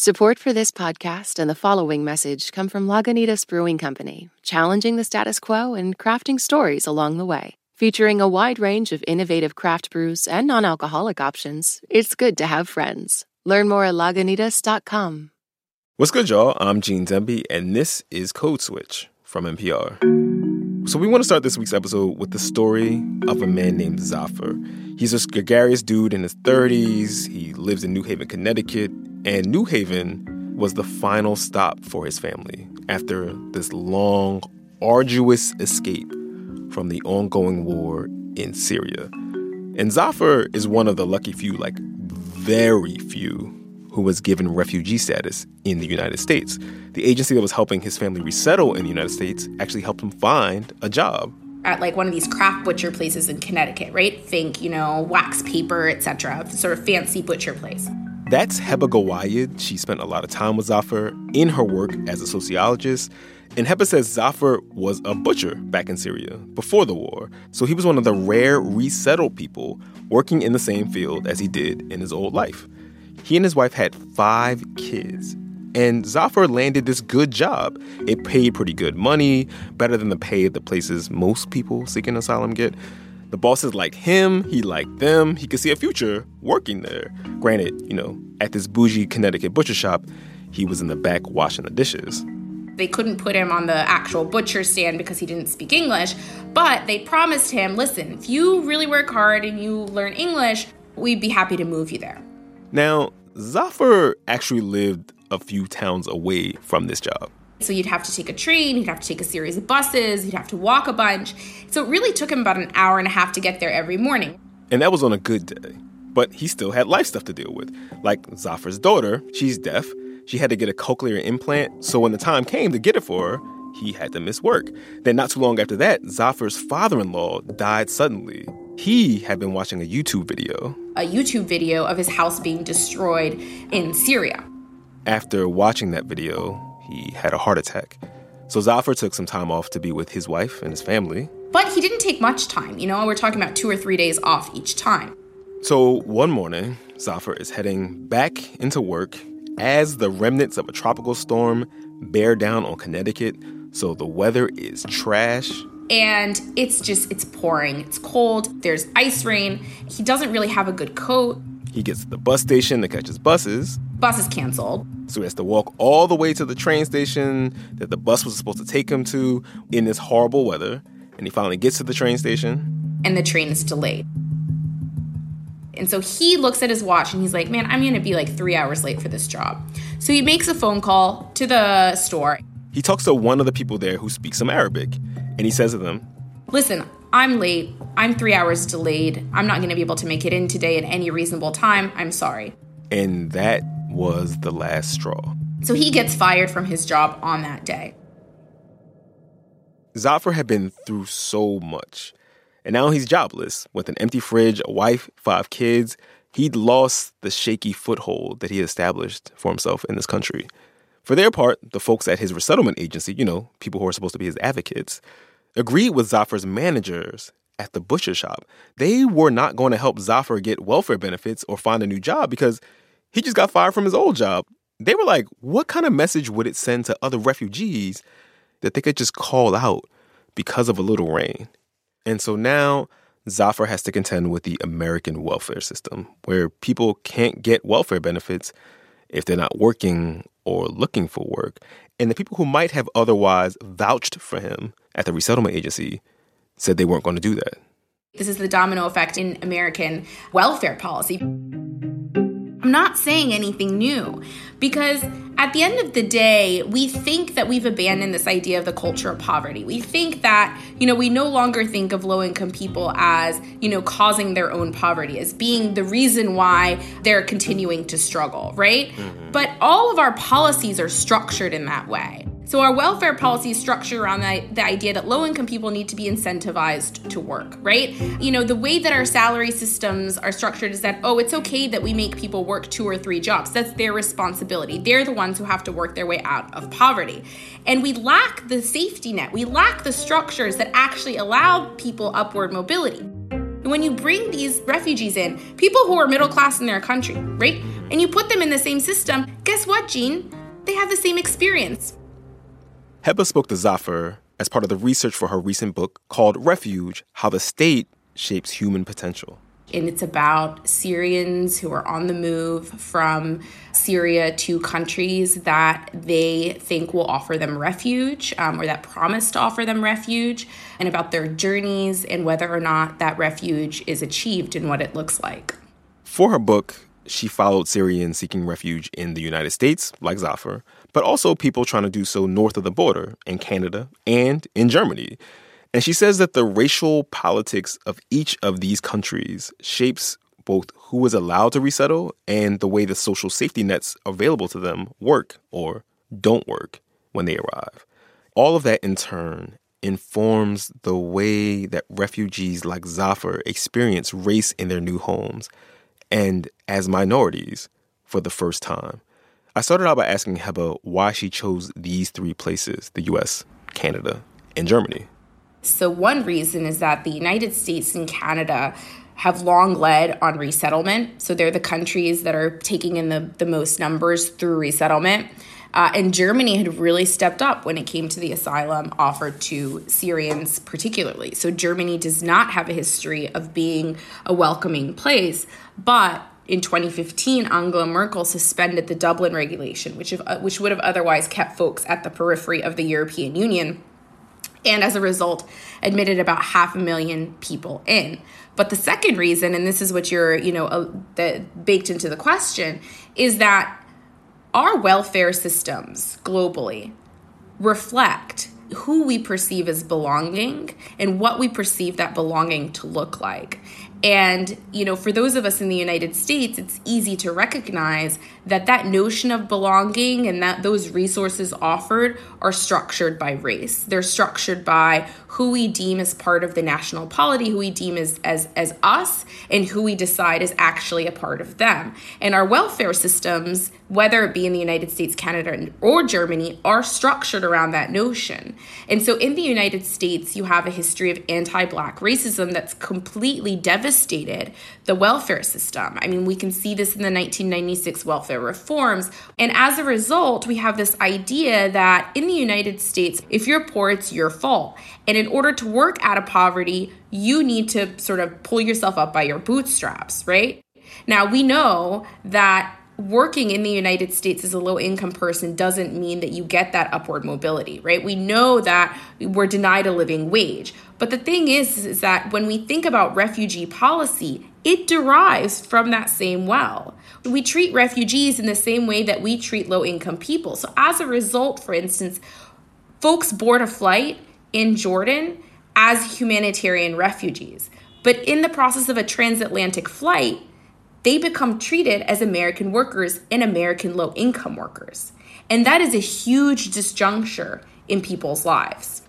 Support for this podcast and the following message come from Lagunitas Brewing Company, challenging the status quo and crafting stories along the way. Featuring a wide range of innovative craft brews and non alcoholic options, it's good to have friends. Learn more at Lagunitas.com. What's good, y'all? I'm Gene Demby, and this is Code Switch from NPR. So, we want to start this week's episode with the story of a man named Zafar. He's a gregarious dude in his 30s. He lives in New Haven, Connecticut, and New Haven was the final stop for his family after this long, arduous escape from the ongoing war in Syria. And Zafar is one of the lucky few, like very few, who was given refugee status in the United States. The agency that was helping his family resettle in the United States actually helped him find a job at like one of these craft butcher places in Connecticut, right? Think, you know, wax paper, etc., sort of fancy butcher place. That's Heba Gowayed. She spent a lot of time with Zafar in her work as a sociologist. And Heba says Zafar was a butcher back in Syria before the war. So he was one of the rare resettled people working in the same field as he did in his old life. He and his wife had five kids. And Zafar landed this good job. It paid pretty good money, better than the pay of the places most people seeking asylum get. The bosses liked him, he liked them, he could see a future working there. Granted, you know, at this bougie Connecticut butcher shop, he was in the back washing the dishes. They couldn't put him on the actual butcher stand because he didn't speak English, but they promised him listen, if you really work hard and you learn English, we'd be happy to move you there. Now, Zafar actually lived a few towns away from this job. So you'd have to take a train, you'd have to take a series of buses, you'd have to walk a bunch. So it really took him about an hour and a half to get there every morning. And that was on a good day. But he still had life stuff to deal with. Like Zafar's daughter, she's deaf. She had to get a cochlear implant, so when the time came to get it for her, he had to miss work. Then, not too long after that, Zafar's father in law died suddenly. He had been watching a YouTube video. A YouTube video of his house being destroyed in Syria. After watching that video, he had a heart attack. So Zafar took some time off to be with his wife and his family. But he didn't take much time, you know, we're talking about two or three days off each time. So one morning, Zafar is heading back into work as the remnants of a tropical storm bear down on Connecticut. So the weather is trash. And it's just, it's pouring. It's cold. There's ice rain. He doesn't really have a good coat. He gets to the bus station to catch his buses. Bus is canceled. So he has to walk all the way to the train station that the bus was supposed to take him to in this horrible weather. And he finally gets to the train station. And the train is delayed. And so he looks at his watch and he's like, man, I'm to be like three hours late for this job. So he makes a phone call to the store. He talks to one of the people there who speaks some Arabic. And he says to them, Listen, I'm late. I'm three hours delayed. I'm not going to be able to make it in today at any reasonable time. I'm sorry. And that was the last straw. So he gets fired from his job on that day. Zafar had been through so much. And now he's jobless with an empty fridge, a wife, five kids. He'd lost the shaky foothold that he established for himself in this country. For their part, the folks at his resettlement agency, you know, people who are supposed to be his advocates, agreed with Zafar's managers at the butcher shop. They were not going to help Zafar get welfare benefits or find a new job because he just got fired from his old job. They were like, what kind of message would it send to other refugees that they could just call out because of a little rain? And so now Zafar has to contend with the American welfare system, where people can't get welfare benefits if they're not working or looking for work. And the people who might have otherwise vouched for him at the resettlement agency said they weren't going to do that. This is the domino effect in American welfare policy. I'm not saying anything new because at the end of the day, we think that we've abandoned this idea of the culture of poverty. We think that, you know, we no longer think of low income people as, you know, causing their own poverty, as being the reason why they're continuing to struggle, right? Mm-hmm. But all of our policies are structured in that way. So our welfare policy is structured around the, the idea that low income people need to be incentivized to work, right? You know, the way that our salary systems are structured is that, oh, it's okay that we make people work two or three jobs. That's their responsibility. They're the ones who have to work their way out of poverty. And we lack the safety net. We lack the structures that actually allow people upward mobility. And when you bring these refugees in, people who are middle class in their country, right? and you put them in the same system, guess what, Gene? They have the same experience. Heba spoke to Zafar as part of the research for her recent book called Refuge How the State Shapes Human Potential. And it's about Syrians who are on the move from Syria to countries that they think will offer them refuge um, or that promise to offer them refuge, and about their journeys and whether or not that refuge is achieved and what it looks like. For her book, she followed Syrians seeking refuge in the United States, like Zafar, but also people trying to do so north of the border in Canada and in Germany. And she says that the racial politics of each of these countries shapes both who is allowed to resettle and the way the social safety nets available to them work or don't work when they arrive. All of that in turn informs the way that refugees like Zafar experience race in their new homes and as minorities for the first time. I started out by asking Heba why she chose these three places the US, Canada, and Germany. So, one reason is that the United States and Canada have long led on resettlement. So, they're the countries that are taking in the, the most numbers through resettlement. Uh, and Germany had really stepped up when it came to the asylum offered to Syrians, particularly. So, Germany does not have a history of being a welcoming place, but in 2015, Angela Merkel suspended the Dublin regulation, which, have, uh, which would have otherwise kept folks at the periphery of the European Union and as a result admitted about half a million people in. But the second reason and this is what you're you know uh, that baked into the question is that our welfare systems globally reflect who we perceive as belonging and what we perceive that belonging to look like and, you know, for those of us in the United States, it's easy to recognize that that notion of belonging and that those resources offered are structured by race. They're structured by who we deem as part of the national polity, who we deem as, as, as us, and who we decide is actually a part of them. And our welfare systems, whether it be in the United States, Canada, or Germany, are structured around that notion. And so in the United States, you have a history of anti Black racism that's completely devastated the welfare system. I mean, we can see this in the 1996 welfare reforms. And as a result, we have this idea that in the United States, if you're poor, it's your fault. And in order to work out of poverty, you need to sort of pull yourself up by your bootstraps, right? Now, we know that working in the United States as a low income person doesn't mean that you get that upward mobility, right? We know that we're denied a living wage. But the thing is, is that when we think about refugee policy, it derives from that same well. We treat refugees in the same way that we treat low income people. So, as a result, for instance, folks board a flight in Jordan as humanitarian refugees. But in the process of a transatlantic flight, they become treated as American workers and American low income workers. And that is a huge disjuncture in people's lives.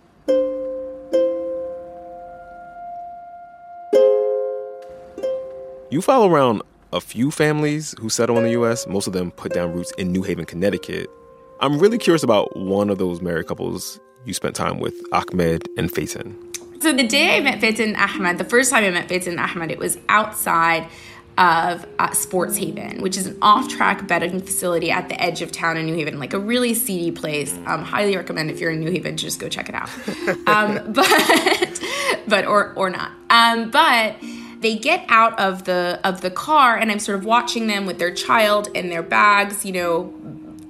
You follow around a few families who settle in the US, most of them put down roots in New Haven, Connecticut. I'm really curious about one of those married couples you spent time with, Ahmed and Fatin. So the day I met Fatin Ahmed, the first time I met Fatin Ahmed, it was outside of uh, Sports Haven, which is an off-track betting facility at the edge of town in New Haven, like a really seedy place. Um, highly recommend if you're in New Haven, just go check it out. Um, but but or or not. Um, but they get out of the of the car, and I'm sort of watching them with their child and their bags, you know,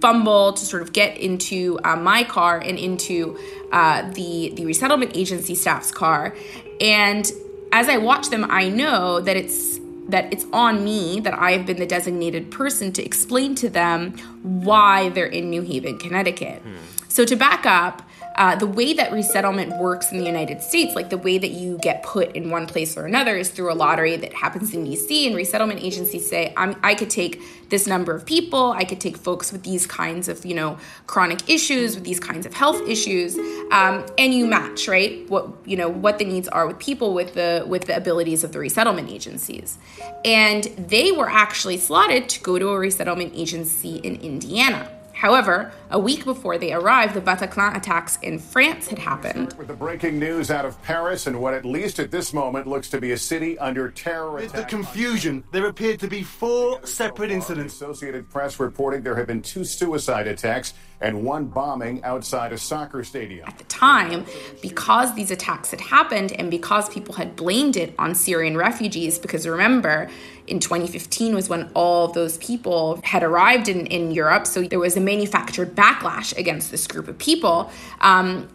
fumble to sort of get into uh, my car and into uh, the the resettlement agency staff's car. And as I watch them, I know that it's that it's on me that I have been the designated person to explain to them why they're in New Haven, Connecticut. Hmm. So to back up, uh, the way that resettlement works in the United States, like the way that you get put in one place or another, is through a lottery that happens in DC. And resettlement agencies say, i could take this number of people, I could take folks with these kinds of, you know, chronic issues, with these kinds of health issues, um, and you match, right? What you know, what the needs are with people with the with the abilities of the resettlement agencies, and they were actually slotted to go to a resettlement agency in Indiana. However, a week before they arrived, the Bataclan attacks in France had happened. With the breaking news out of Paris and what, at least at this moment, looks to be a city under terror With attack. the confusion, there appeared to be four separate incidents. Associated Press reporting there have been two suicide attacks and one bombing outside a soccer stadium. At the time, because these attacks had happened and because people had blamed it on Syrian refugees, because remember, in 2015 was when all those people had arrived in, in Europe, so there was a manufactured backlash against this group of people. Um,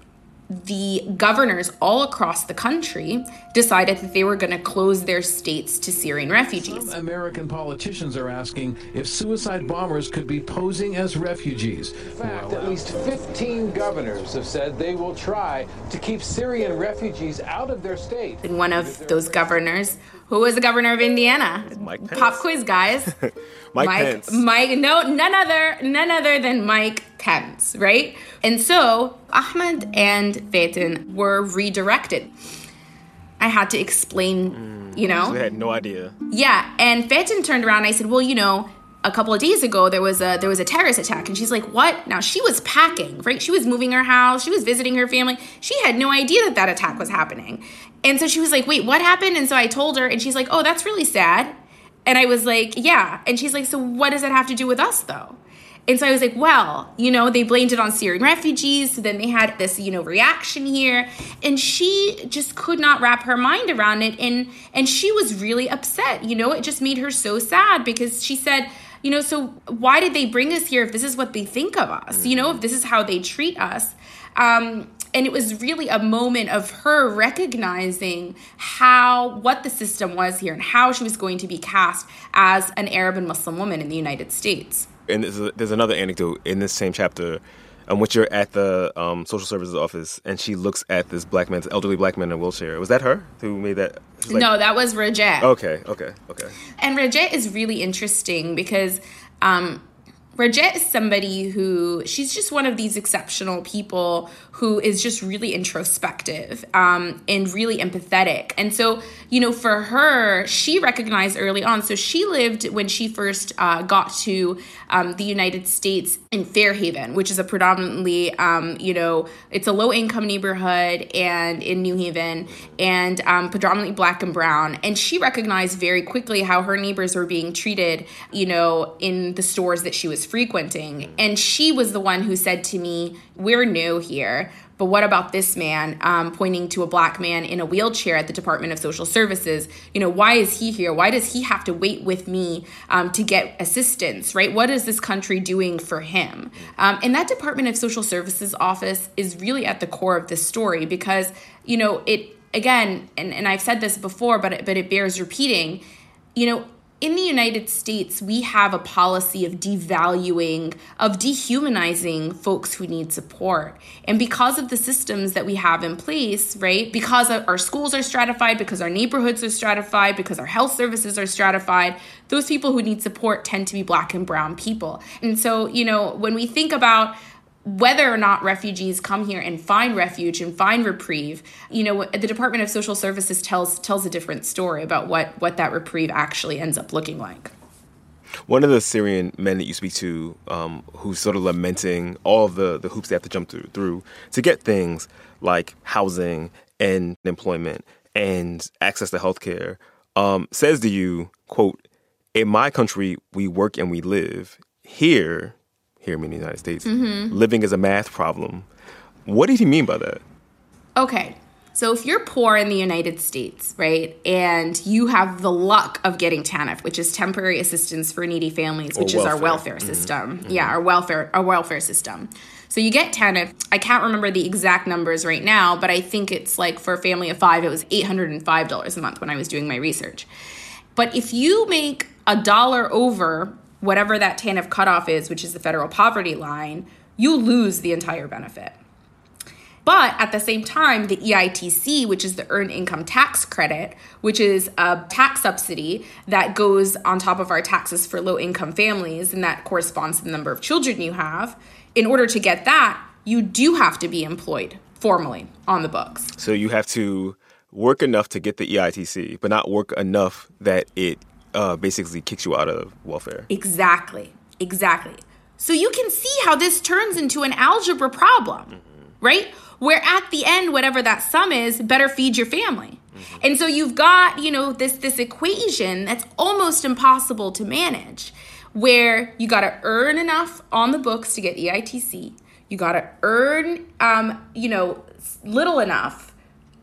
the governors all across the country decided that they were going to close their states to Syrian refugees. Some American politicians are asking if suicide bombers could be posing as refugees. In fact, at least 15 governors have said they will try to keep Syrian refugees out of their state. And one of those governors, who was the governor of Indiana? Mike Pence. Pop quiz, guys. Mike Pence. Mike, no, none other, none other than Mike Pence, right? And so Ahmed and Fatin were redirected. I had to explain, mm, you know. They had no idea. Yeah, and Fatin turned around and I said, "Well, you know, a couple of days ago there was a there was a terrorist attack." And she's like, "What?" Now she was packing, right? She was moving her house, she was visiting her family. She had no idea that that attack was happening. And so she was like, "Wait, what happened?" And so I told her and she's like, "Oh, that's really sad." And I was like, "Yeah." And she's like, "So what does that have to do with us though?" And so I was like, well, you know, they blamed it on Syrian refugees. So then they had this, you know, reaction here. And she just could not wrap her mind around it. And and she was really upset. You know, it just made her so sad because she said, you know, so why did they bring us here if this is what they think of us? You know, if this is how they treat us. Um, and it was really a moment of her recognizing how what the system was here and how she was going to be cast as an Arab and Muslim woman in the United States. And there's, a, there's another anecdote in this same chapter in which you're at the um, social services office and she looks at this black man, this elderly black man in a wheelchair. Was that her who made that? Like- no, that was Rajat. Okay, okay, okay. And Rajat is really interesting because um, Rajat is somebody who she's just one of these exceptional people who is just really introspective um, and really empathetic. And so, you know, for her, she recognized early on. So she lived when she first uh, got to um, the United States in Fairhaven, which is a predominantly, um, you know, it's a low income neighborhood and in New Haven and um, predominantly black and brown. And she recognized very quickly how her neighbors were being treated, you know, in the stores that she was frequenting. And she was the one who said to me, We're new here. But what about this man, um, pointing to a black man in a wheelchair at the Department of Social Services? You know, why is he here? Why does he have to wait with me um, to get assistance, right? What is this country doing for him? Um, and that Department of Social Services office is really at the core of this story because, you know, it, again, and, and I've said this before, but it, but it bears repeating, you know, in the United States, we have a policy of devaluing, of dehumanizing folks who need support. And because of the systems that we have in place, right, because our schools are stratified, because our neighborhoods are stratified, because our health services are stratified, those people who need support tend to be black and brown people. And so, you know, when we think about whether or not refugees come here and find refuge and find reprieve, you know, the Department of Social Services tells tells a different story about what what that reprieve actually ends up looking like. One of the Syrian men that you speak to, um, who's sort of lamenting all the, the hoops they have to jump through, through to get things like housing and employment and access to healthcare, um, says to you, quote, in my country, we work and we live. Here, here in the United States, mm-hmm. living is a math problem. What did he mean by that? Okay. So if you're poor in the United States, right, and you have the luck of getting TANF, which is temporary assistance for needy families, which is our welfare. welfare mm-hmm. system. Mm-hmm. Yeah, our welfare our welfare system. So you get TANF. I can't remember the exact numbers right now, but I think it's like for a family of 5 it was $805 a month when I was doing my research. But if you make a dollar over whatever that TANF cutoff is, which is the federal poverty line, you lose the entire benefit. But at the same time, the EITC, which is the Earned Income Tax Credit, which is a tax subsidy that goes on top of our taxes for low income families, and that corresponds to the number of children you have, in order to get that, you do have to be employed formally on the books. So you have to work enough to get the EITC, but not work enough that it uh, basically kicks you out of welfare. Exactly. Exactly. So you can see how this turns into an algebra problem, right? Where at the end, whatever that sum is, better feed your family. And so you've got, you know, this this equation that's almost impossible to manage where you got to earn enough on the books to get EITC. You got to earn um, you know, little enough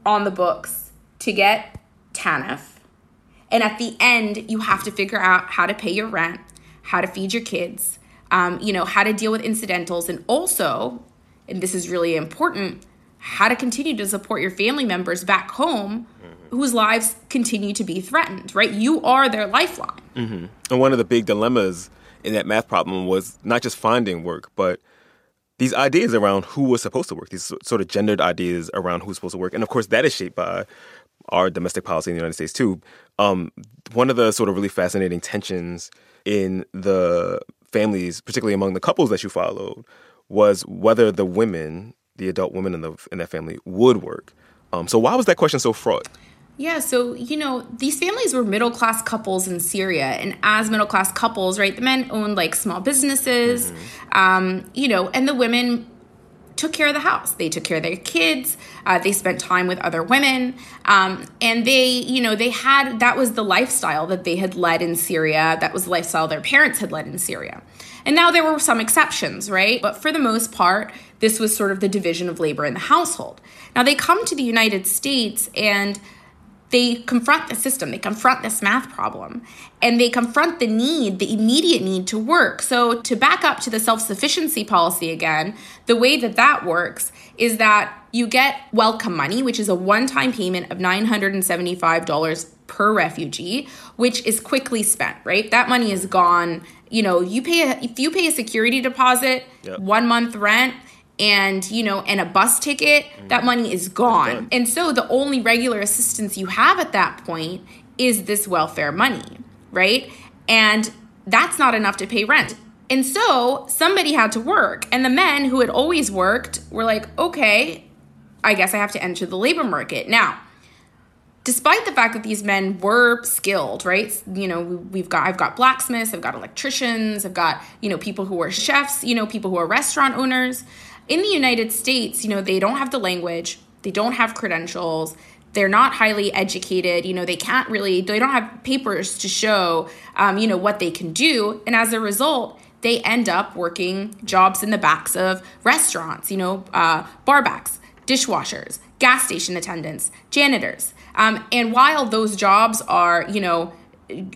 on the books to get TANF. And at the end, you have to figure out how to pay your rent, how to feed your kids, um, you know, how to deal with incidentals, and also, and this is really important, how to continue to support your family members back home mm-hmm. whose lives continue to be threatened, right? You are their lifeline. Mm-hmm. And one of the big dilemmas in that math problem was not just finding work, but these ideas around who was supposed to work, these sort of gendered ideas around who's supposed to work. And of course, that is shaped by our domestic policy in the United States too. Um, one of the sort of really fascinating tensions in the families, particularly among the couples that you followed, was whether the women, the adult women in the in that family, would work. Um, so why was that question so fraught? Yeah, so you know, these families were middle class couples in Syria, and as middle class couples, right, the men owned like small businesses, mm-hmm. um, you know, and the women took care of the house. They took care of their kids. Uh, they spent time with other women. Um, and they, you know, they had that was the lifestyle that they had led in Syria. That was the lifestyle their parents had led in Syria. And now there were some exceptions, right? But for the most part, this was sort of the division of labor in the household. Now they come to the United States and they confront the system, they confront this math problem, and they confront the need, the immediate need to work. So, to back up to the self sufficiency policy again, the way that that works is that you get welcome money, which is a one time payment of $975 per refugee, which is quickly spent, right? That money is gone. You know, you pay a, if you pay a security deposit, yep. one month rent, and you know and a bus ticket that money is gone. And so the only regular assistance you have at that point is this welfare money right? And that's not enough to pay rent. And so somebody had to work and the men who had always worked were like okay i guess i have to enter the labor market. Now despite the fact that these men were skilled right? You know we've got i've got blacksmiths i've got electricians i've got you know people who are chefs you know people who are restaurant owners in the United States, you know, they don't have the language, they don't have credentials, they're not highly educated you know they can't really they don't have papers to show um, you know what they can do and as a result they end up working jobs in the backs of restaurants you know uh, barbacks dishwashers gas station attendants janitors. Um, and while those jobs are you know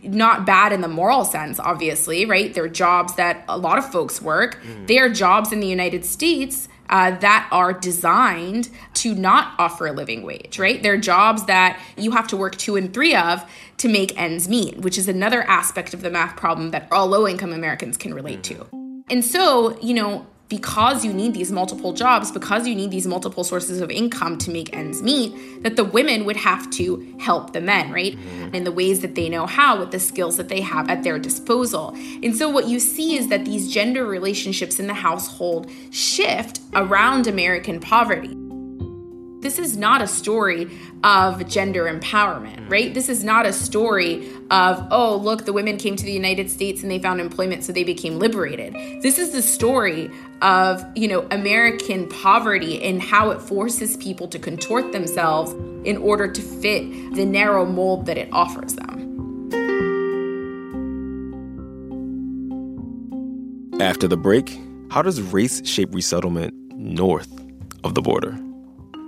not bad in the moral sense, obviously, right? They're jobs that a lot of folks work. Mm. They are jobs in the United States uh, that are designed to not offer a living wage, right? They're jobs that you have to work two and three of to make ends meet, which is another aspect of the math problem that all low income Americans can relate mm. to. And so, you know, because you need these multiple jobs, because you need these multiple sources of income to make ends meet, that the women would have to help the men, right? Mm-hmm. In the ways that they know how, with the skills that they have at their disposal. And so what you see is that these gender relationships in the household shift around American poverty this is not a story of gender empowerment, mm. right? This is not a story of, oh, look, the women came to the United States and they found employment, so they became liberated. This is the story of, you know, American poverty and how it forces people to contort themselves in order to fit the narrow mold that it offers them. After the break, how does race shape resettlement north of the border?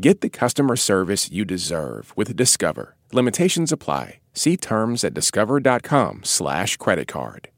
Get the customer service you deserve with Discover. Limitations apply. See terms at discover.com/slash credit card.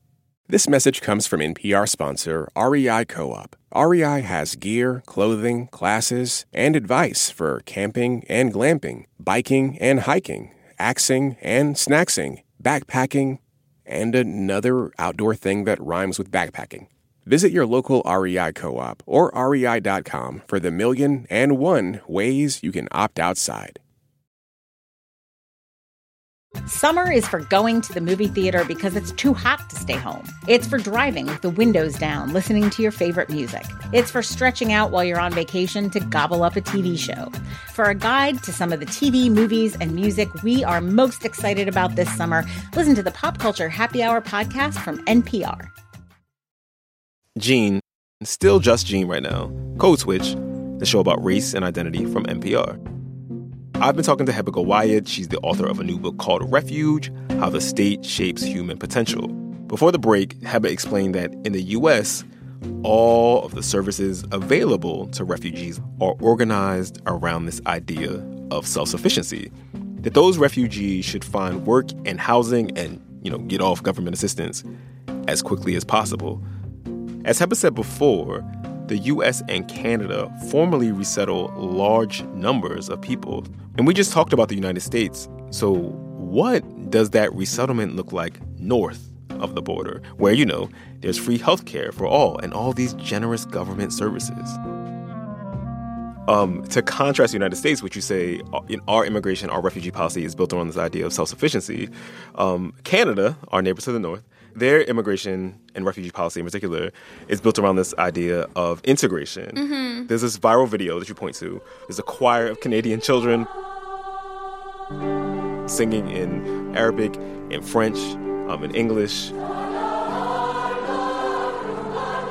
This message comes from NPR sponsor REI Co-op. REI has gear, clothing, classes, and advice for camping and glamping, biking and hiking, axing and snacksing, backpacking, and another outdoor thing that rhymes with backpacking. Visit your local REI co op or rei.com for the million and one ways you can opt outside. Summer is for going to the movie theater because it's too hot to stay home. It's for driving with the windows down, listening to your favorite music. It's for stretching out while you're on vacation to gobble up a TV show. For a guide to some of the TV, movies, and music we are most excited about this summer, listen to the Pop Culture Happy Hour podcast from NPR. Gene, still just Gene right now, Code Switch, the show about race and identity from NPR. I've been talking to Heba Gowayed. She's the author of a new book called Refuge How the State Shapes Human Potential. Before the break, Heba explained that in the US, all of the services available to refugees are organized around this idea of self sufficiency. That those refugees should find work and housing and, you know, get off government assistance as quickly as possible. As Heba said before, the US and Canada formally resettle large numbers of people. And we just talked about the United States. So, what does that resettlement look like north of the border, where, you know, there's free healthcare for all and all these generous government services? Um, to contrast the United States, which you say uh, in our immigration, our refugee policy is built around this idea of self sufficiency, um, Canada, our neighbors to the north, their immigration and refugee policy in particular is built around this idea of integration. Mm-hmm. There's this viral video that you point to. There's a choir of Canadian children singing in Arabic, in French, um, in English.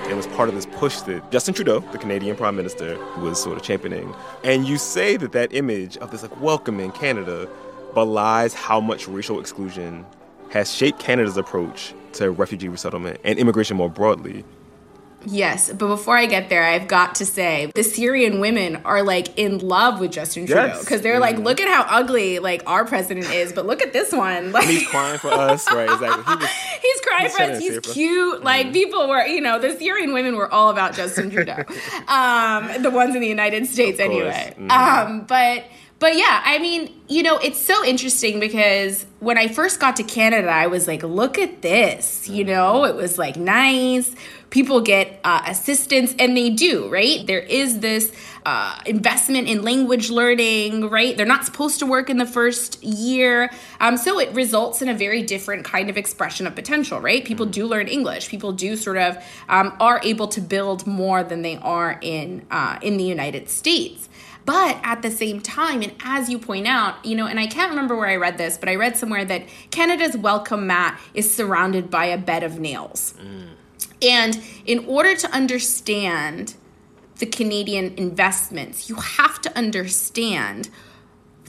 It was part of this push that Justin Trudeau, the Canadian Prime Minister, was sort of championing. And you say that that image of this like welcoming Canada belies how much racial exclusion has shaped Canada's approach to refugee resettlement and immigration more broadly. Yes, but before I get there, I've got to say the Syrian women are like in love with Justin Trudeau Yes. because they're like, look at how ugly like our president is, but look at this one. Like And he's crying for us, right? Exactly. He was he's crying He's for us. He's us. cute. Like people were, you know, the Syrian women were all about Justin Trudeau. um, the ones in the United States, anyway. Mhm. Um, but but yeah, I mean, you know, it's so interesting because when I first got to Canada, I was like, look at this. You know, it was like nice. People get uh, assistance, and they do, right? There is this uh, investment in language learning, right? They're not supposed to work in the first year. Um, so it results in a very different kind of expression of potential, right? People do learn English. People do sort of um, are able to build more than they are in uh, in the United States. But at the same time, and as you point out, you know, and I can't remember where I read this, but I read somewhere that Canada's welcome mat is surrounded by a bed of nails. And in order to understand the Canadian investments, you have to understand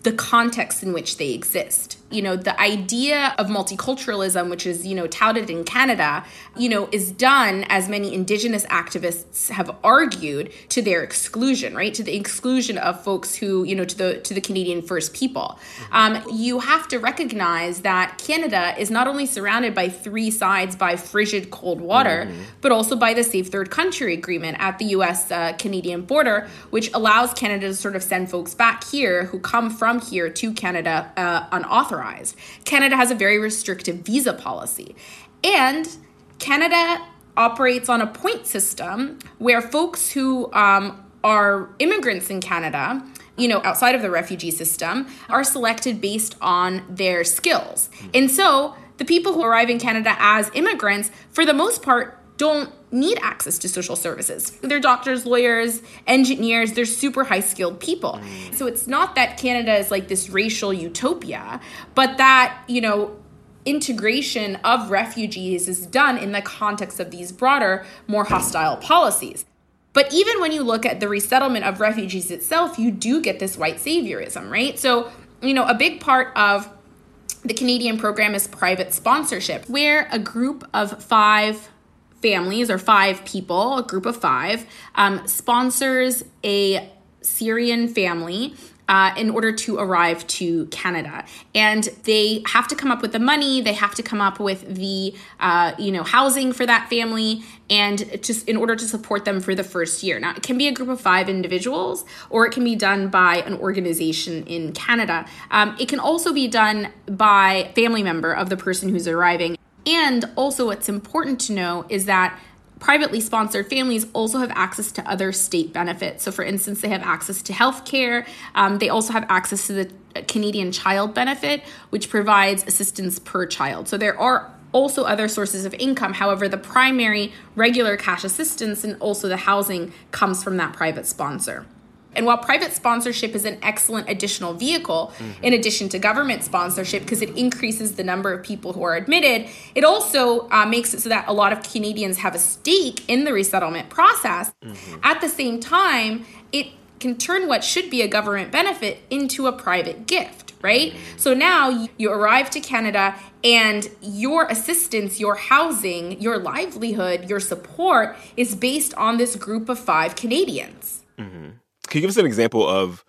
the context in which they exist. You know, the idea of multiculturalism, which is, you know, touted in Canada, you know, is done, as many Indigenous activists have argued, to their exclusion, right? To the exclusion of folks who, you know, to the to the Canadian First People. Um, you have to recognize that Canada is not only surrounded by three sides by frigid cold water, but also by the Safe Third Country Agreement at the U.S. Uh, Canadian border, which allows Canada to sort of send folks back here who come from here to Canada uh, unauthorized. Canada has a very restrictive visa policy. And Canada operates on a point system where folks who um, are immigrants in Canada, you know, outside of the refugee system, are selected based on their skills. And so the people who arrive in Canada as immigrants, for the most part, don't need access to social services. They're doctors, lawyers, engineers, they're super high skilled people. Mm. So it's not that Canada is like this racial utopia, but that, you know, integration of refugees is done in the context of these broader, more hostile policies. But even when you look at the resettlement of refugees itself, you do get this white saviorism, right? So, you know, a big part of the Canadian program is private sponsorship, where a group of five families or five people, a group of five, um, sponsors a Syrian family. Uh, in order to arrive to Canada, and they have to come up with the money. They have to come up with the, uh, you know, housing for that family, and just in order to support them for the first year. Now, it can be a group of five individuals, or it can be done by an organization in Canada. Um, it can also be done by family member of the person who's arriving. And also, what's important to know is that privately sponsored families also have access to other state benefits. So, for instance, they have access to health care. Um, they also have access to the Canadian Child Benefit, which provides assistance per child. So, there are also other sources of income. However, the primary regular cash assistance and also the housing comes from that private sponsor. And while private sponsorship is an excellent additional vehicle, mm-hmm. in addition to government sponsorship, because it increases the number of people who are admitted, it also uh, makes it so that a lot of Canadians have a stake in the resettlement process. Mm-hmm. At the same time, it can turn what should be a government benefit into a private gift, right? Mm-hmm. So now you arrive to Canada and your assistance, your housing, your livelihood, your support is based on this group of five Canadians. Mm-hmm. Can you give us an example of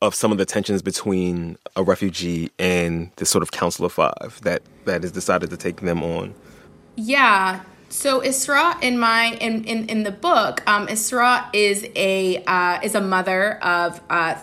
of some of the tensions between a refugee and this sort of Council of Five that that has decided to take them on? Yeah. So Isra in my in in, in the book, um, Isra is a uh, is a mother of uh,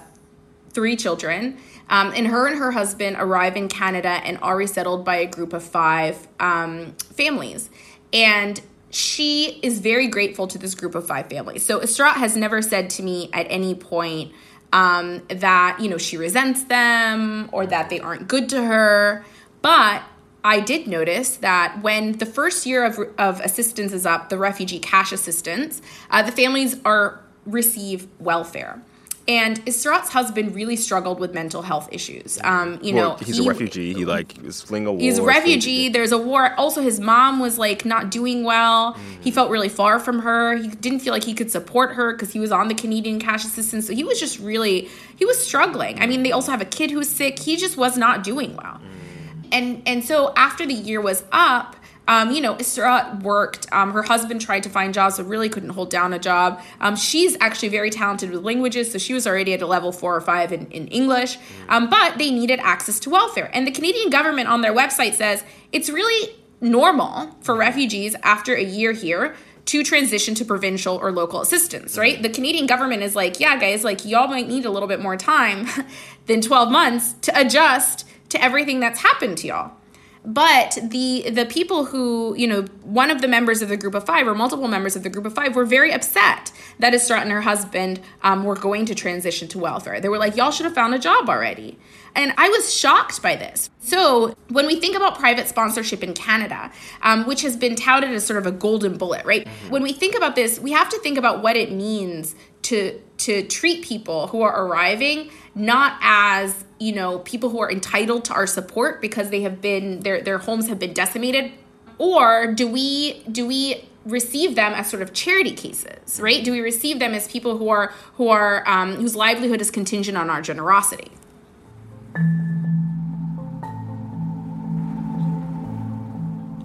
three children. Um, and her and her husband arrive in Canada and are resettled by a group of five um, families. And she is very grateful to this group of five families. So Estrat has never said to me at any point um, that you know she resents them or that they aren't good to her. But I did notice that when the first year of, of assistance is up, the refugee cash assistance, uh, the families are receive welfare. And Israt's husband really struggled with mental health issues. Um, you well, know, he's he, a refugee. He like is fleeing a war. He's a refugee. There's a war. Also, his mom was like not doing well. Mm-hmm. He felt really far from her. He didn't feel like he could support her because he was on the Canadian cash assistance. So he was just really he was struggling. I mean, they also have a kid who's sick. He just was not doing well. Mm-hmm. And and so after the year was up, um, you know, Isra worked. Um, her husband tried to find jobs, but really couldn't hold down a job. Um, she's actually very talented with languages, so she was already at a level four or five in, in English. Um, but they needed access to welfare. And the Canadian government on their website says it's really normal for refugees after a year here to transition to provincial or local assistance, right? The Canadian government is like, yeah, guys, like y'all might need a little bit more time than 12 months to adjust to everything that's happened to y'all but the the people who you know one of the members of the group of five or multiple members of the group of five were very upset that Isra and her husband um, were going to transition to welfare. They were like, y'all should have found a job already. And I was shocked by this. So, when we think about private sponsorship in Canada, um, which has been touted as sort of a golden bullet, right? Mm-hmm. When we think about this, we have to think about what it means to to treat people who are arriving not as you know people who are entitled to our support because they have been their their homes have been decimated or do we do we receive them as sort of charity cases right? Do we receive them as people who are who are um, whose livelihood is contingent on our generosity?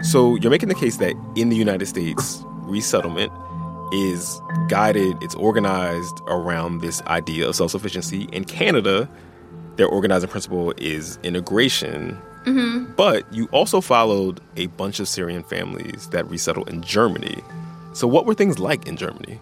So you're making the case that in the united states resettlement is guided, it's organized around this idea of self sufficiency. In Canada, their organizing principle is integration. Mm-hmm. But you also followed a bunch of Syrian families that resettled in Germany. So, what were things like in Germany?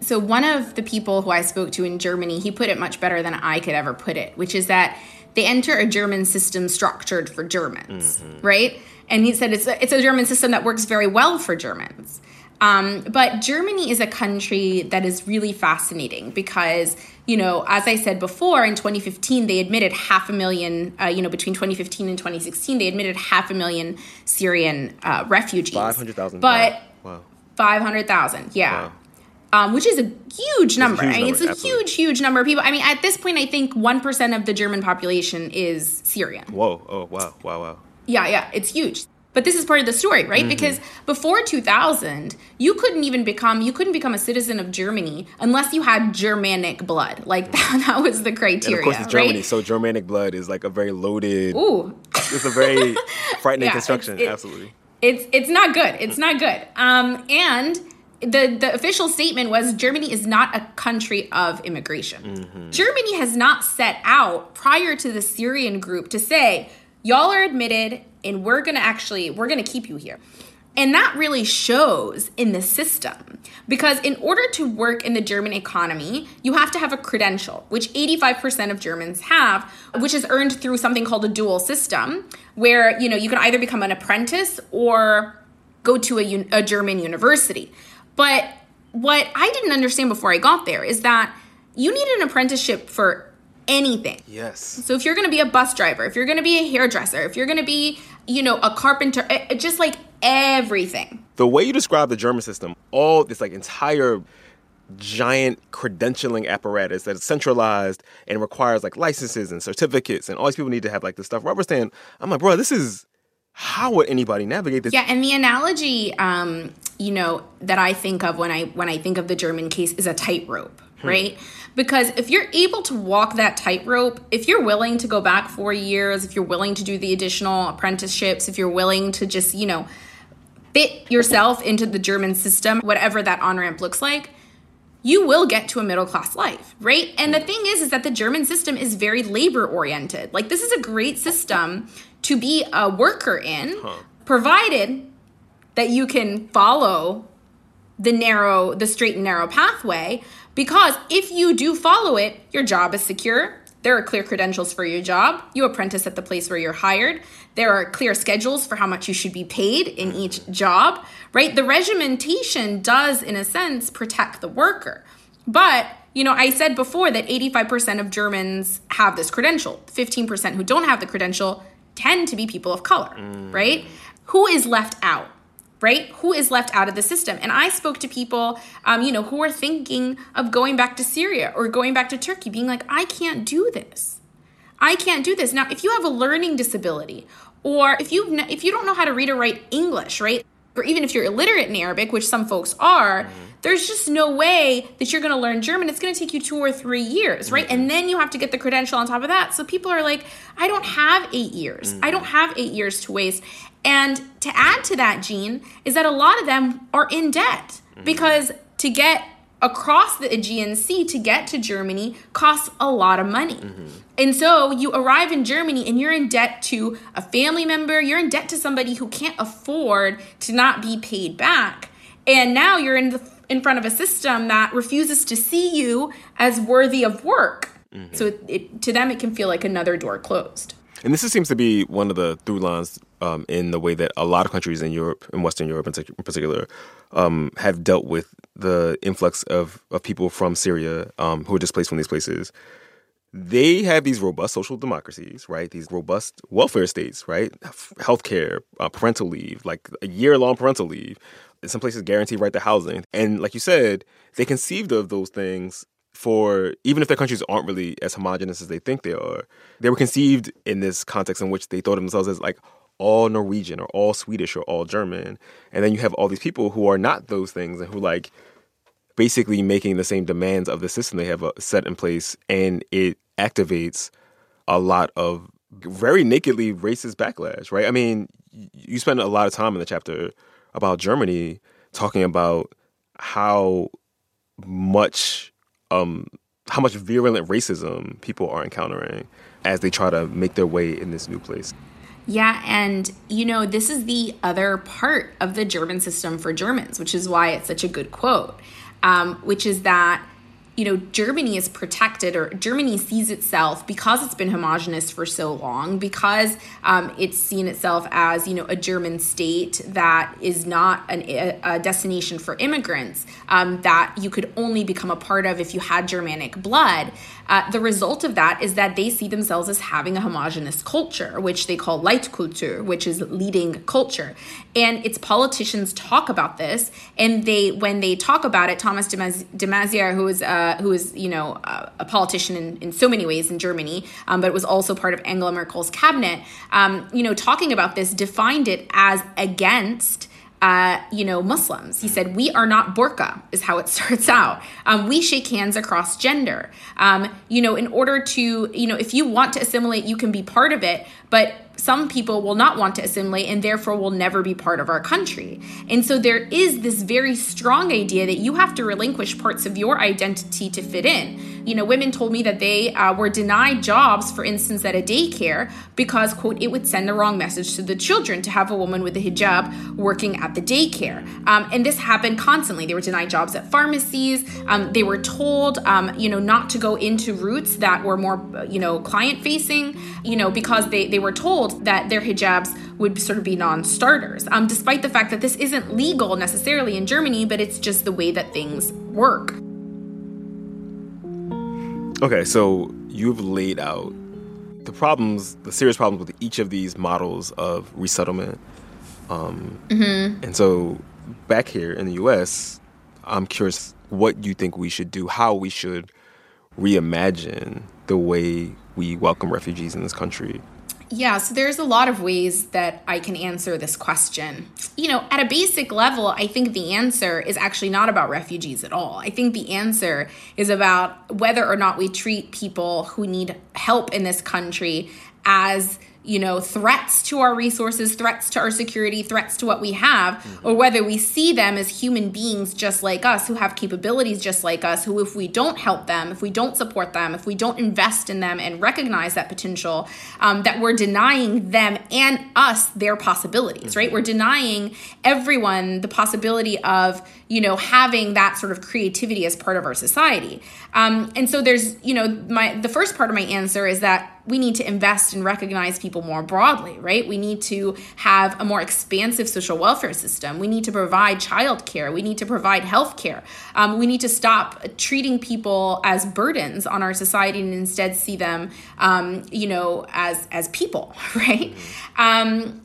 So, one of the people who I spoke to in Germany, he put it much better than I could ever put it, which is that they enter a German system structured for Germans, mm-hmm. right? And he said it's a, it's a German system that works very well for Germans. Um, but Germany is a country that is really fascinating because, you know, as I said before, in 2015, they admitted half a million, uh, you know, between 2015 and 2016, they admitted half a million Syrian uh, refugees. 500,000. But wow. 500,000, yeah. Wow. Um, which is a huge number. A huge I mean, it's a absolutely. huge, huge number of people. I mean, at this point, I think 1% of the German population is Syrian. Whoa. Oh, wow. Wow, wow. Yeah, yeah. It's huge. But this is part of the story, right? Mm-hmm. Because before 2000, you couldn't even become you couldn't become a citizen of Germany unless you had Germanic blood. Like that, that was the criteria. And of course, it's Germany, right? so Germanic blood is like a very loaded. Ooh, it's a very frightening yeah, construction. It's, it, Absolutely, it's it's not good. It's not good. Um, and the the official statement was Germany is not a country of immigration. Mm-hmm. Germany has not set out prior to the Syrian group to say y'all are admitted and we're going to actually we're going to keep you here and that really shows in the system because in order to work in the German economy, you have to have a credential, which 85% of Germans have, which is earned through something called a dual system, where you know you can either become an apprentice or go to a, a German university. But what I didn't understand before I got there is that you need an apprenticeship for anything. Yes. So if you're going to be a bus driver, if you're going to be a hairdresser, if you're going to be, you know, a carpenter, it, it just like everything. The way you describe the German system, all this like entire giant credentialing apparatus that is centralized and requires like licenses and certificates and all these people need to have like this stuff rubber stand. I'm like, bro, this is how would anybody navigate this? Yeah, and the analogy, um, you know, that I think of when I when I think of the German case is a tightrope, hmm. right? Because if you're able to walk that tightrope, if you're willing to go back four years, if you're willing to do the additional apprenticeships, if you're willing to just, you know, fit yourself into the German system, whatever that on ramp looks like, you will get to a middle class life, right? And the thing is, is that the German system is very labor oriented. Like, this is a great system to be a worker in, huh. provided that you can follow the narrow, the straight and narrow pathway. Because if you do follow it, your job is secure. There are clear credentials for your job. You apprentice at the place where you're hired. There are clear schedules for how much you should be paid in each job, right? The regimentation does, in a sense, protect the worker. But, you know, I said before that 85% of Germans have this credential. 15% who don't have the credential tend to be people of color, mm. right? Who is left out? Right? Who is left out of the system? And I spoke to people, um, you know, who are thinking of going back to Syria or going back to Turkey, being like, I can't do this. I can't do this. Now, if you have a learning disability, or if you if you don't know how to read or write English, right? Or even if you're illiterate in Arabic, which some folks are, mm-hmm. there's just no way that you're going to learn German. It's going to take you two or three years, right? Mm-hmm. And then you have to get the credential on top of that. So people are like, I don't have eight years. Mm-hmm. I don't have eight years to waste. And to add to that, Gene, is that a lot of them are in debt mm-hmm. because to get across the Aegean Sea to get to Germany costs a lot of money. Mm-hmm. And so you arrive in Germany and you're in debt to a family member, you're in debt to somebody who can't afford to not be paid back. And now you're in the in front of a system that refuses to see you as worthy of work. Mm-hmm. So it, it, to them, it can feel like another door closed. And this seems to be one of the through lines um, in the way that a lot of countries in Europe, in Western Europe in, particular, um, have dealt with the influx of, of people from Syria um, who are displaced from these places. They have these robust social democracies, right? These robust welfare states, right? Healthcare, uh, parental leave, like a year long parental leave. In some places, guaranteed right to housing. And like you said, they conceived of those things for even if their countries aren't really as homogenous as they think they are, they were conceived in this context in which they thought of themselves as like all Norwegian or all Swedish or all German. And then you have all these people who are not those things and who like basically making the same demands of the system they have uh, set in place and it activates a lot of very nakedly racist backlash, right? I mean, you spend a lot of time in the chapter about Germany talking about how much um, how much virulent racism people are encountering as they try to make their way in this new place. Yeah, and you know, this is the other part of the German system for Germans, which is why it's such a good quote, um, which is that you know, Germany is protected or Germany sees itself because it's been homogenous for so long, because um, it's seen itself as, you know, a German state that is not an, a, destination for immigrants um, that you could only become a part of if you had Germanic blood. Uh, the result of that is that they see themselves as having a homogenous culture, which they call Leitkultur, which is leading culture. And its politicians talk about this, and they, when they talk about it, Thomas de, Maizière, who is uh, who is you know uh, a politician in, in so many ways in Germany, um, but was also part of Angela Merkel's cabinet, um, you know, talking about this, defined it as against uh, you know, Muslims. He said, We are not burqa, is how it starts out. Um, we shake hands across gender. Um, you know, in order to, you know, if you want to assimilate, you can be part of it, but some people will not want to assimilate and therefore will never be part of our country. And so there is this very strong idea that you have to relinquish parts of your identity to fit in. You know, women told me that they uh, were denied jobs, for instance, at a daycare because, quote, it would send the wrong message to the children to have a woman with a hijab working at the daycare. Um, and this happened constantly. They were denied jobs at pharmacies. Um, they were told, um, you know, not to go into routes that were more, you know, client facing, you know, because they, they were told that their hijabs would sort of be non-starters um, despite the fact that this isn't legal necessarily in germany but it's just the way that things work okay so you've laid out the problems the serious problems with each of these models of resettlement um, mm-hmm. and so back here in the us i'm curious what you think we should do how we should reimagine the way we welcome refugees in this country yeah, so there's a lot of ways that I can answer this question. You know, at a basic level, I think the answer is actually not about refugees at all. I think the answer is about whether or not we treat people who need help in this country as you know, threats to our resources, threats to our security, threats to what we have, mm-hmm. or whether we see them as human beings just like us, who have capabilities just like us, who, if we don't help them, if we don't support them, if we don't invest in them and recognize that potential, um, that we're denying them and us their possibilities, mm-hmm. right? We're denying everyone the possibility of, you know, having that sort of creativity as part of our society. Um, and so there's, you know, my the first part of my answer is that we need to invest and recognize people more broadly, right? We need to have a more expansive social welfare system. We need to provide childcare. We need to provide health care. Um, we need to stop treating people as burdens on our society and instead see them, um, you know, as as people, right? Um,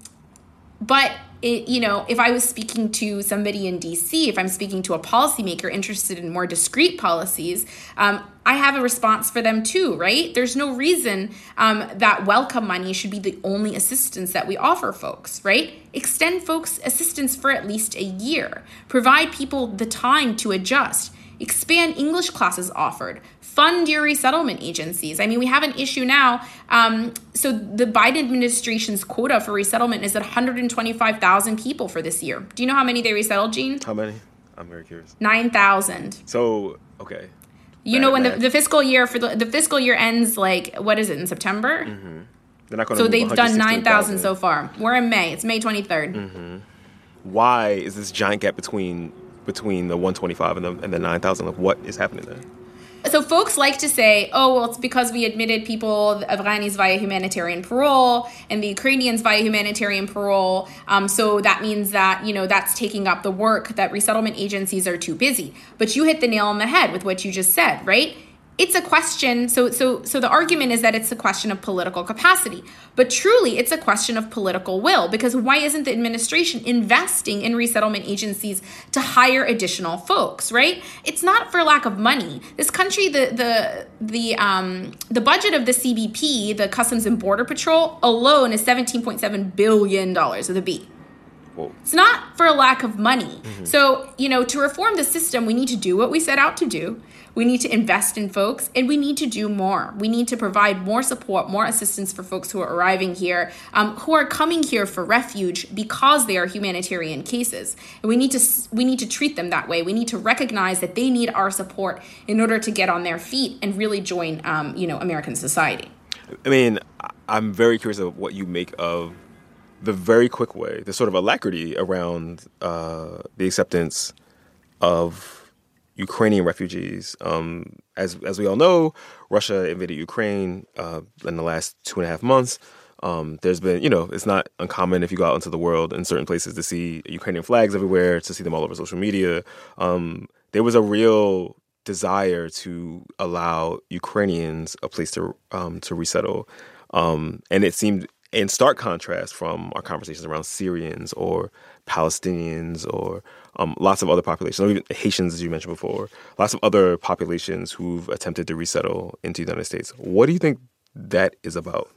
but it, you know, if I was speaking to somebody in DC, if I'm speaking to a policymaker interested in more discrete policies, um, I have a response for them too, right? There's no reason um, that welcome money should be the only assistance that we offer folks, right? Extend folks assistance for at least a year. Provide people the time to adjust. Expand English classes offered fund your resettlement agencies. I mean, we have an issue now. Um, so the Biden administration's quota for resettlement is at 125,000 people for this year. Do you know how many they resettled, Gene? How many? I'm very curious. 9,000. So, okay. You know when the, the, fiscal year for the, the fiscal year ends like what is it in September? Mm-hmm. They're not going to so they've done nine thousand so far. We're in May. It's May twenty third. mm mm-hmm. Why is this giant gap between between the one twenty five and the and the nine thousand? Like what is happening there? So folks like to say, oh, well, it's because we admitted people, the Afghanis via humanitarian parole and the Ukrainians via humanitarian parole. Um, so that means that, you know, that's taking up the work that resettlement agencies are too busy. But you hit the nail on the head with what you just said, right? It's a question so so so the argument is that it's a question of political capacity but truly it's a question of political will because why isn't the administration investing in resettlement agencies to hire additional folks right? It's not for lack of money. This country the the the um the budget of the CBP the Customs and Border Patrol alone is 17.7 billion dollars with a B Whoa. It's not for a lack of money. Mm-hmm. So, you know, to reform the system, we need to do what we set out to do. We need to invest in folks and we need to do more. We need to provide more support, more assistance for folks who are arriving here, um, who are coming here for refuge because they are humanitarian cases. And we need to we need to treat them that way. We need to recognize that they need our support in order to get on their feet and really join, um, you know, American society. I mean, I'm very curious of what you make of the very quick way, the sort of alacrity around uh, the acceptance of Ukrainian refugees. Um, as as we all know, Russia invaded Ukraine uh, in the last two and a half months. Um, there's been, you know, it's not uncommon if you go out into the world in certain places to see Ukrainian flags everywhere, to see them all over social media. Um, there was a real desire to allow Ukrainians a place to um, to resettle, um, and it seemed in stark contrast from our conversations around Syrians or Palestinians or um, lots of other populations, even Haitians, as you mentioned before, lots of other populations who've attempted to resettle into the United States. What do you think that is about?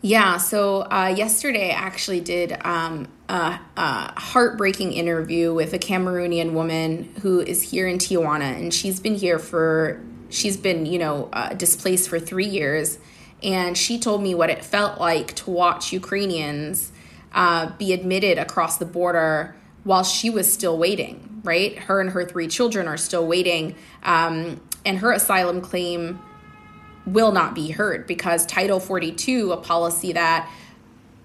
Yeah, so uh, yesterday I actually did um, a, a, heartbreaking interview with a Cameroonian woman who is here in Tijuana, and she's been here for, she's been, you know, uh, displaced for three years. And she told me what it felt like to watch Ukrainians uh, be admitted across the border while she was still waiting, right? Her and her three children are still waiting. Um, and her asylum claim will not be heard because Title 42, a policy that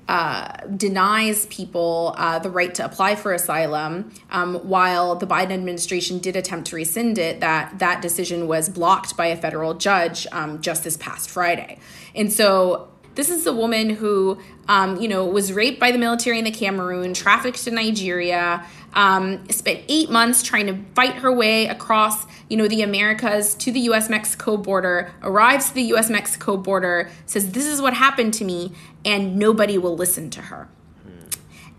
uh, denies people uh, the right to apply for asylum. Um, while the Biden administration did attempt to rescind it, that that decision was blocked by a federal judge um, just this past Friday. And so This is a woman who, um, you know, was raped by the military in the Cameroon, trafficked to Nigeria, um, spent eight months trying to fight her way across, you know, the Americas to the U.S.-Mexico border, arrives to the U.S.-Mexico border, says, this is what happened to me, and nobody will listen to her.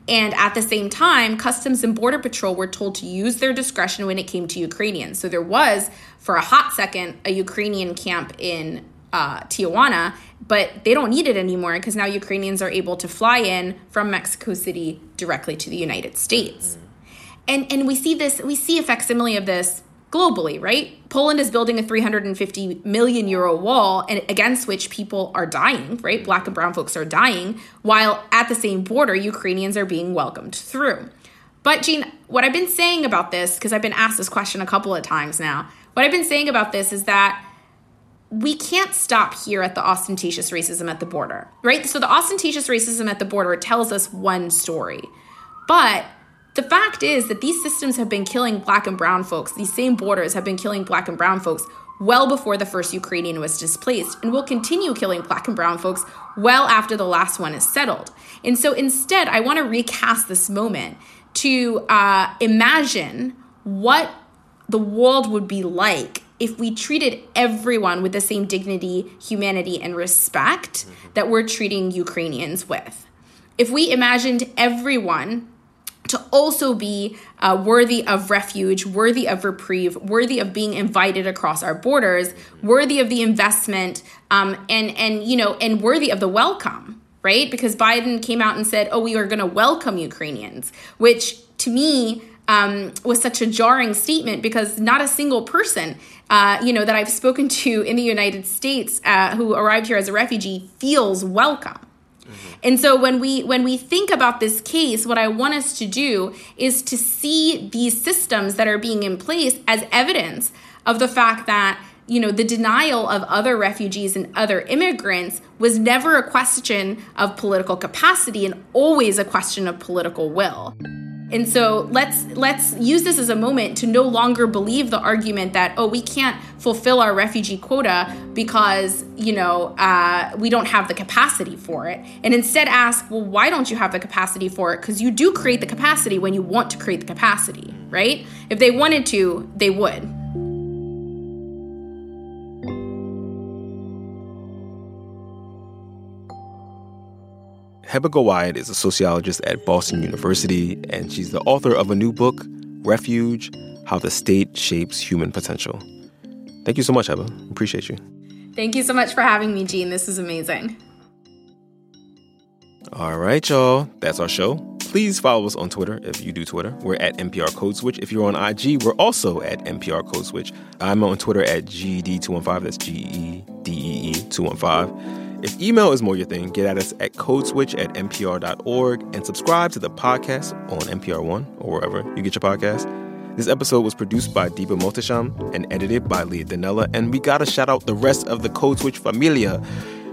And at the same time, Customs and Border Patrol were told to use their discretion when it came to Ukrainians. So there was, for a hot second, a Ukrainian camp in uh, Tijuana, but they don't need it anymore because now Ukrainians are able to fly in from Mexico City directly to the United States. And and we see this, we see a facsimile of this globally, right? Poland is building a 350 million euro wall and against which people are dying, right? Black and brown folks are dying, while at the same border, Ukrainians are being welcomed through. But Gene, what I've been saying about this, because I've been asked this question a couple of times now, what I've been saying about this is that we can't stop here at the ostentatious racism at the border, right? So the ostentatious racism at the border tells us one story. But the fact is that these systems have been killing black and brown folks, these same borders have been killing black and brown folks well before the first Ukrainian was displaced and will continue killing black and brown folks well after the last one is settled. And so instead, I want to recast this moment to uh, imagine what the world would be like if we treated everyone with the same dignity, humanity, and respect that we're treating Ukrainians with. If we imagined everyone to also be uh, worthy of refuge, worthy of reprieve, worthy of being invited across our borders, worthy of the investment, um, and and you know, and worthy of the welcome, right? Because Biden came out and said, "Oh, we are going to welcome Ukrainians," which to me um, was such a jarring statement because not a single person, uh, you know, that I've spoken to in the United States uh, who arrived here as a refugee feels welcome. Mm-hmm. And so when we when we think about this case, what I want us to do is to see these systems that are being in place as evidence of the fact that you know the denial of other refugees and other immigrants was never a question of political capacity and always a question of political will. And so let's let's use this as a moment to no longer believe the argument that oh we can't fulfill our refugee quota because you know uh, we don't have the capacity for it, and instead ask well why don't you have the capacity for it? Because you do create the capacity when you want to create the capacity, right? If they wanted to, they would. Heba Gowayed is a sociologist at Boston University, and she's the author of a new book, Refuge How the State Shapes Human Potential. Thank you so much, Heba. Appreciate you. Thank you so much for having me, Gene. This is amazing. All right, y'all. That's our show. Please follow us on Twitter if you do Twitter. We're at NPR Code Switch. If you're on IG, we're also at NPR Code Switch. I'm on Twitter at GED215. That's G E D E E 215. If email is more your thing, get at us at codeswitch at npr.org and subscribe to the podcast on NPR One or wherever you get your podcast. This episode was produced by Diba Mohtasham and edited by Leah Donnella. And we gotta shout out the rest of the Code Switch familia.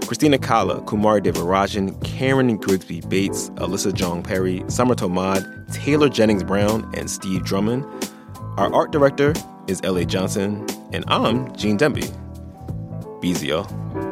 Christina Cala, Kumari Devarajan, Karen Grigsby Bates, Alyssa Jeong Perry, Summer Thomad, Taylor Jennings Brown, and Steve Drummond. Our art director is L.A. Johnson, and I'm Gene Demby. Be easy, y'all.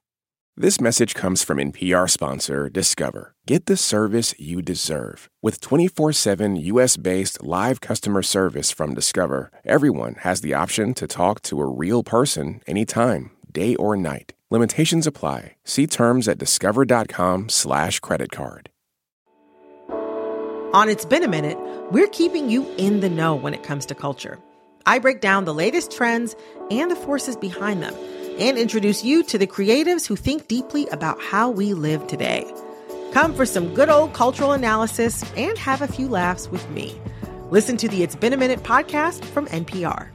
This message comes from NPR sponsor Discover. Get the service you deserve. With 24 7 US based live customer service from Discover, everyone has the option to talk to a real person anytime, day or night. Limitations apply. See terms at discover.com/slash credit card. On It's Been a Minute, we're keeping you in the know when it comes to culture. I break down the latest trends and the forces behind them and introduce you to the creatives who think deeply about how we live today. Come for some good old cultural analysis and have a few laughs with me. Listen to the It's Been a Minute podcast from NPR.